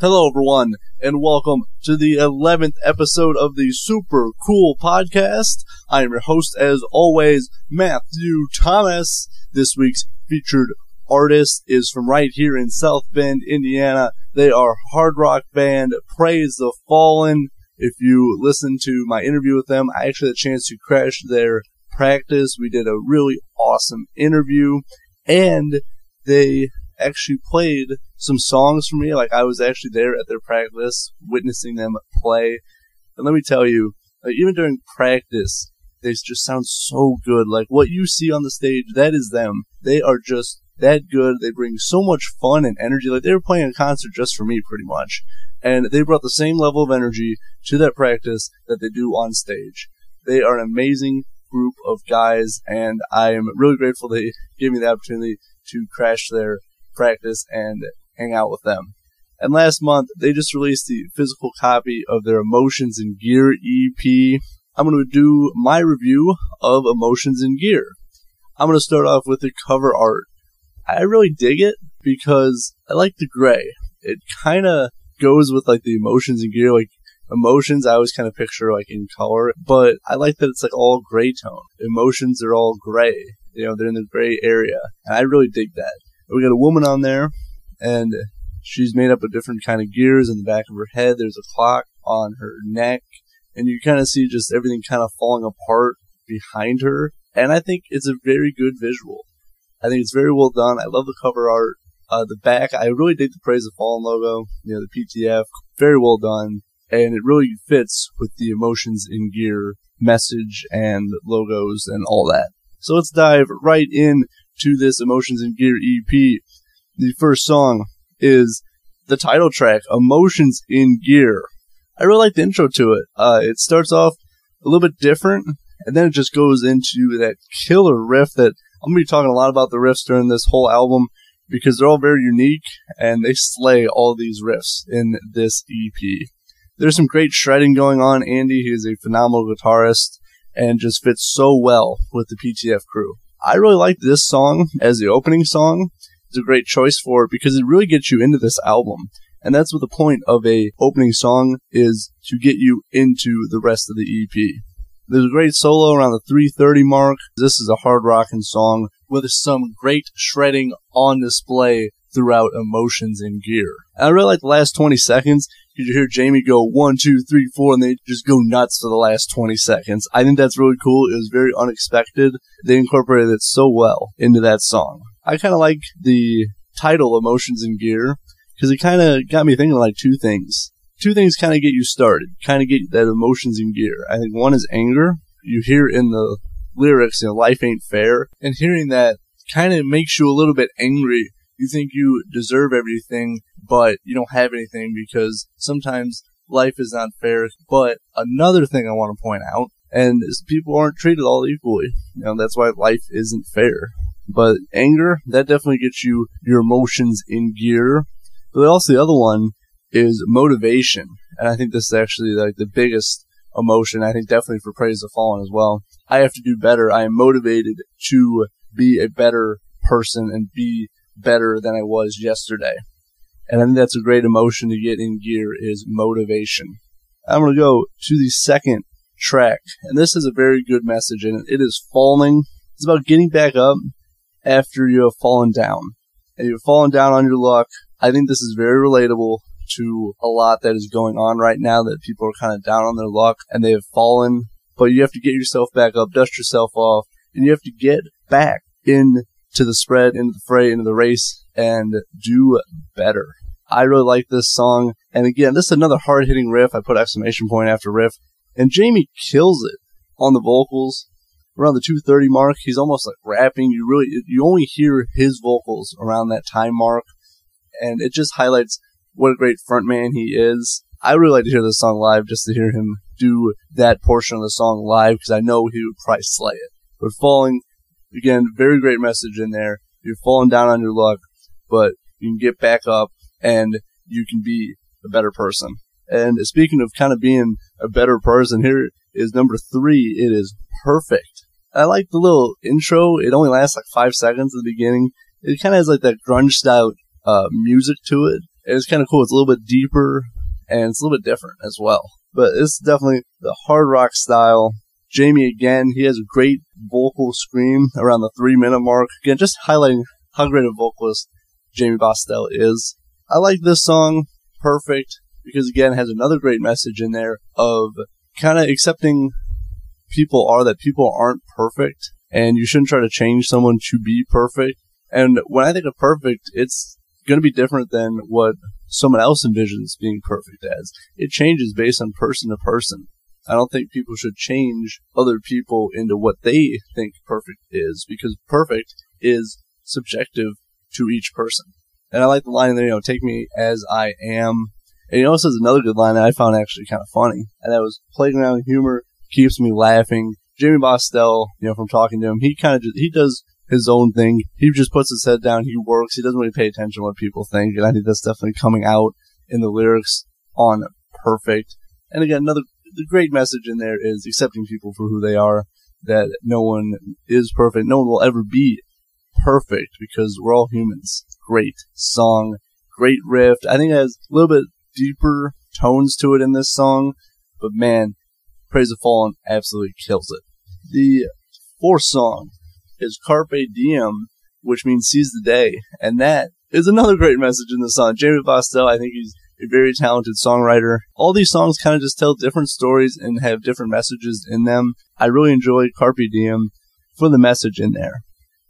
Hello, everyone, and welcome to the 11th episode of the Super Cool Podcast. I am your host, as always, Matthew Thomas. This week's featured artist is from right here in South Bend, Indiana. They are hard rock band Praise the Fallen. If you listen to my interview with them, I actually had a chance to crash their practice. We did a really awesome interview, and they actually played some songs for me. Like I was actually there at their practice, witnessing them play. And let me tell you, like, even during practice, they just sound so good. Like what you see on the stage, that is them. They are just that good. They bring so much fun and energy. Like they were playing a concert just for me, pretty much. And they brought the same level of energy to that practice that they do on stage. They are an amazing group of guys, and I am really grateful they gave me the opportunity to crash their practice and hang out with them. And last month, they just released the physical copy of their Emotions in Gear EP. I'm going to do my review of Emotions in Gear. I'm going to start off with the cover art. I really dig it because I like the gray. It kind of goes with like the emotions in gear. Like emotions, I always kind of picture like in color, but I like that it's like all gray tone. Emotions are all gray. You know, they're in the gray area, and I really dig that. We got a woman on there, and she's made up of different kind of gears in the back of her head. There's a clock on her neck, and you kind of see just everything kind of falling apart behind her. And I think it's a very good visual. I think it's very well done. I love the cover art. Uh, the back, I really dig the Praise the Fallen logo. You know, the PTF, very well done, and it really fits with the emotions in gear message and logos and all that. So let's dive right in to this Emotions in Gear EP. The first song is the title track, Emotions in Gear. I really like the intro to it. Uh, it starts off a little bit different, and then it just goes into that killer riff that I'm going to be talking a lot about the riffs during this whole album because they're all very unique and they slay all these riffs in this EP. There's some great shredding going on. Andy, he is a phenomenal guitarist and just fits so well with the PTF crew. I really like this song as the opening song. It's a great choice for it because it really gets you into this album. And that's what the point of a opening song is to get you into the rest of the EP. There's a great solo around the 330 mark. This is a hard rocking song with some great shredding on display throughout emotions in gear. And I really like the last 20 seconds. You hear Jamie go one, two, three, four, and they just go nuts for the last 20 seconds. I think that's really cool. It was very unexpected. They incorporated it so well into that song. I kind of like the title Emotions in Gear because it kind of got me thinking like two things two things kind of get you started, kind of get that emotions in gear. I think one is anger. You hear in the lyrics, you know, life ain't fair, and hearing that kind of makes you a little bit angry. You think you deserve everything, but you don't have anything because sometimes life is not fair. But another thing I want to point out, and is people aren't treated all equally. You know, that's why life isn't fair. But anger, that definitely gets you your emotions in gear. But also the other one is motivation. And I think this is actually like the biggest emotion. I think definitely for Praise the Fallen as well. I have to do better. I am motivated to be a better person and be better than I was yesterday. And I think that's a great emotion to get in gear is motivation. I'm going to go to the second track. And this is a very good message and it is falling. It's about getting back up after you have fallen down. And you've fallen down on your luck. I think this is very relatable to a lot that is going on right now that people are kind of down on their luck and they have fallen. But you have to get yourself back up, dust yourself off, and you have to get back into the spread, into the fray, into the race, and do better. I really like this song. And again, this is another hard hitting riff. I put exclamation point after riff. And Jamie kills it on the vocals. Around the 230 mark, he's almost like rapping. You really, you only hear his vocals around that time mark. And it just highlights what a great frontman he is. I really like to hear this song live just to hear him do that portion of the song live because I know he would probably slay it. But falling, again, very great message in there. You're falling down on your luck, but you can get back up and you can be a better person. And speaking of kind of being a better person, here is number three. It is perfect. I like the little intro. It only lasts like five seconds at the beginning. It kind of has like that grunge style uh, music to it And It's kind of cool. It's a little bit deeper and it's a little bit different as well. But it's definitely the hard rock style. Jamie again, he has a great vocal scream around the three minute mark. Again, just highlighting how great a vocalist Jamie Bostel is. I like this song perfect because again it has another great message in there of kind of accepting people are that people aren't perfect and you shouldn't try to change someone to be perfect. And when I think of perfect, it's going to be different than what someone else envisions being perfect as. It changes based on person to person. I don't think people should change other people into what they think perfect is because perfect is subjective to each person. And I like the line there, you know, take me as I am. And you know, this is another good line that I found actually kind of funny. And that was playground humor keeps me laughing. Jimmy Bostel, you know, from talking to him, he kind of just, he does his own thing. He just puts his head down. He works. He doesn't really pay attention to what people think. And I think that's definitely coming out in the lyrics on Perfect. And again, another the great message in there is accepting people for who they are, that no one is perfect. No one will ever be perfect because we're all humans. Great song, great riff. I think it has a little bit deeper tones to it in this song, but man, Praise the Fallen absolutely kills it. The fourth song is Carpe Diem, which means seize the day, and that is another great message in the song. Jamie Bostel, I think he's a very talented songwriter. All these songs kind of just tell different stories and have different messages in them. I really enjoy Carpe Diem for the message in there.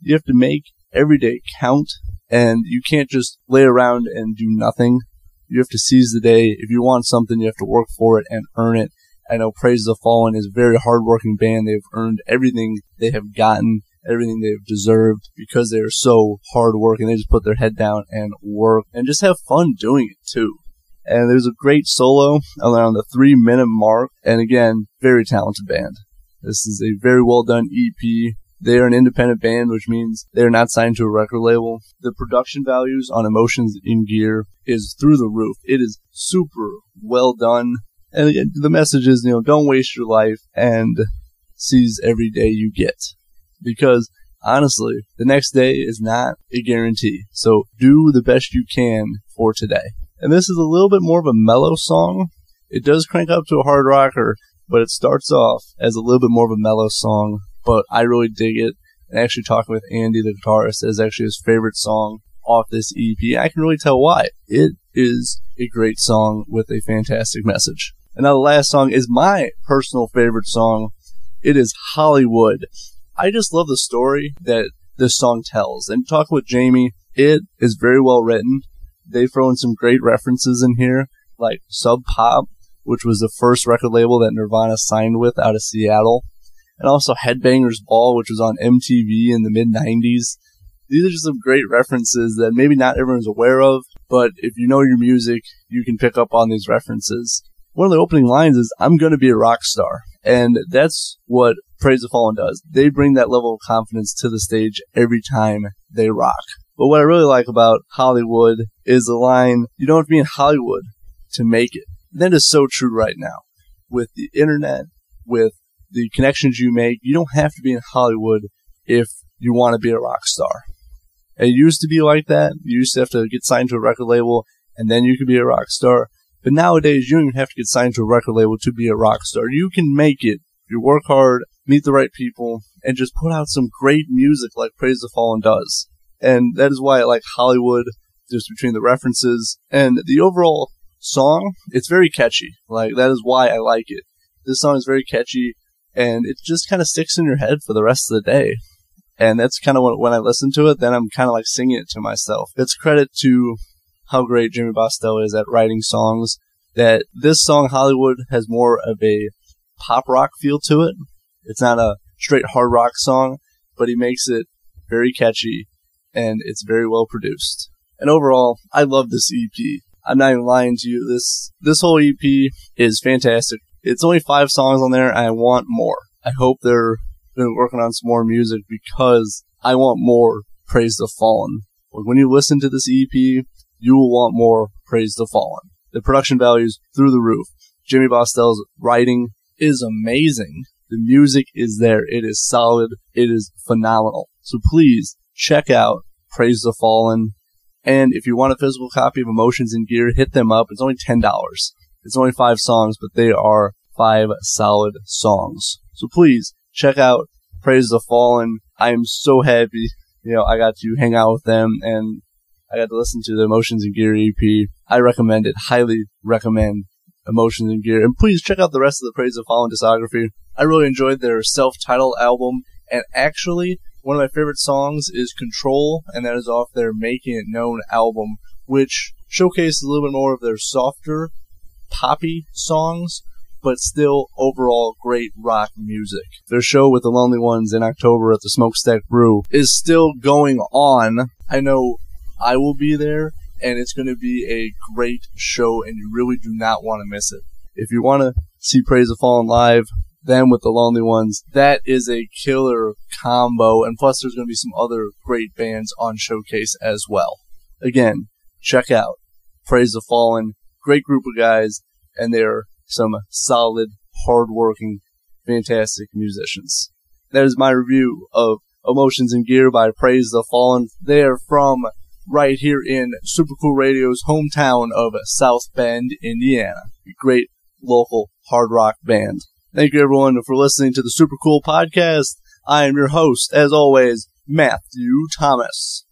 You have to make every day count, and you can't just lay around and do nothing. You have to seize the day. If you want something, you have to work for it and earn it. I know Praise the Fallen is a very hardworking band. They've earned everything they have gotten, everything they've deserved because they're so hardworking. They just put their head down and work and just have fun doing it too. And there's a great solo around the three minute mark. And again, very talented band. This is a very well done EP. They are an independent band, which means they're not signed to a record label. The production values on Emotions in Gear is through the roof. It is super well done. And again, the message is, you know, don't waste your life and seize every day you get. Because honestly, the next day is not a guarantee. So do the best you can for today. And this is a little bit more of a mellow song. It does crank up to a hard rocker, but it starts off as a little bit more of a mellow song. But I really dig it. And actually talking with Andy, the guitarist, is actually his favorite song off this EP. I can really tell why. It is a great song with a fantastic message. And now the last song is my personal favorite song. It is Hollywood. I just love the story that this song tells. And talking with Jamie, it is very well written. They throw in some great references in here, like Sub Pop, which was the first record label that Nirvana signed with out of Seattle, and also Headbangers Ball, which was on MTV in the mid 90s. These are just some great references that maybe not everyone's aware of, but if you know your music, you can pick up on these references. One of the opening lines is, I'm going to be a rock star. And that's what Praise the Fallen does. They bring that level of confidence to the stage every time they rock. But what I really like about Hollywood is the line, you don't have to be in Hollywood to make it. That is so true right now. With the internet, with the connections you make, you don't have to be in Hollywood if you want to be a rock star. It used to be like that. You used to have to get signed to a record label and then you could be a rock star. But nowadays, you don't even have to get signed to a record label to be a rock star. You can make it. You work hard, meet the right people, and just put out some great music like Praise the Fallen does and that is why I like Hollywood. Just between the references and the overall song, it's very catchy. Like that is why I like it. This song is very catchy, and it just kind of sticks in your head for the rest of the day. And that's kind of when, when I listen to it, then I'm kind of like singing it to myself. It's credit to how great Jimmy Bostel is at writing songs. That this song Hollywood has more of a pop rock feel to it. It's not a straight hard rock song, but he makes it very catchy and it's very well produced. And overall, I love this EP. I'm not even lying to you. This this whole EP is fantastic. It's only five songs on there, and I want more. I hope they're been working on some more music because I want more Praise the Fallen. When you listen to this EP, you will want more Praise the Fallen. The production values through the roof. Jimmy Bostel's writing is amazing. The music is there. It is solid. It is phenomenal. So please check out Praise the Fallen And if you want a physical copy of Emotions in Gear, hit them up. It's only $10. It's only five songs, but they are five solid songs. So please check out Praise the Fallen. I am so happy, you know, I got to hang out with them and I got to listen to the Emotions in Gear EP. I recommend it, highly recommend Emotions in Gear. And please check out the rest of the Praise the Fallen discography. I really enjoyed their self-titled album, and actually, one of my favorite songs is Control, and that is off their Making It Known album, which showcases a little bit more of their softer, poppy songs, but still overall great rock music. Their show with the Lonely Ones in October at the Smokestack Brew is still going on. I know I will be there, and it's going to be a great show, and you really do not want to miss it. If you want to see Praise the Fallen live, them with the Lonely Ones, that is a killer combo, and plus there's going to be some other great bands on Showcase as well. Again, check out Praise the Fallen, great group of guys, and they're some solid, hardworking, fantastic musicians. That is my review of Emotions in Gear by Praise the Fallen. They're from right here in Super Cool Radio's hometown of South Bend, Indiana. A great local hard rock band. Thank you everyone for listening to the Super Cool Podcast. I am your host, as always, Matthew Thomas.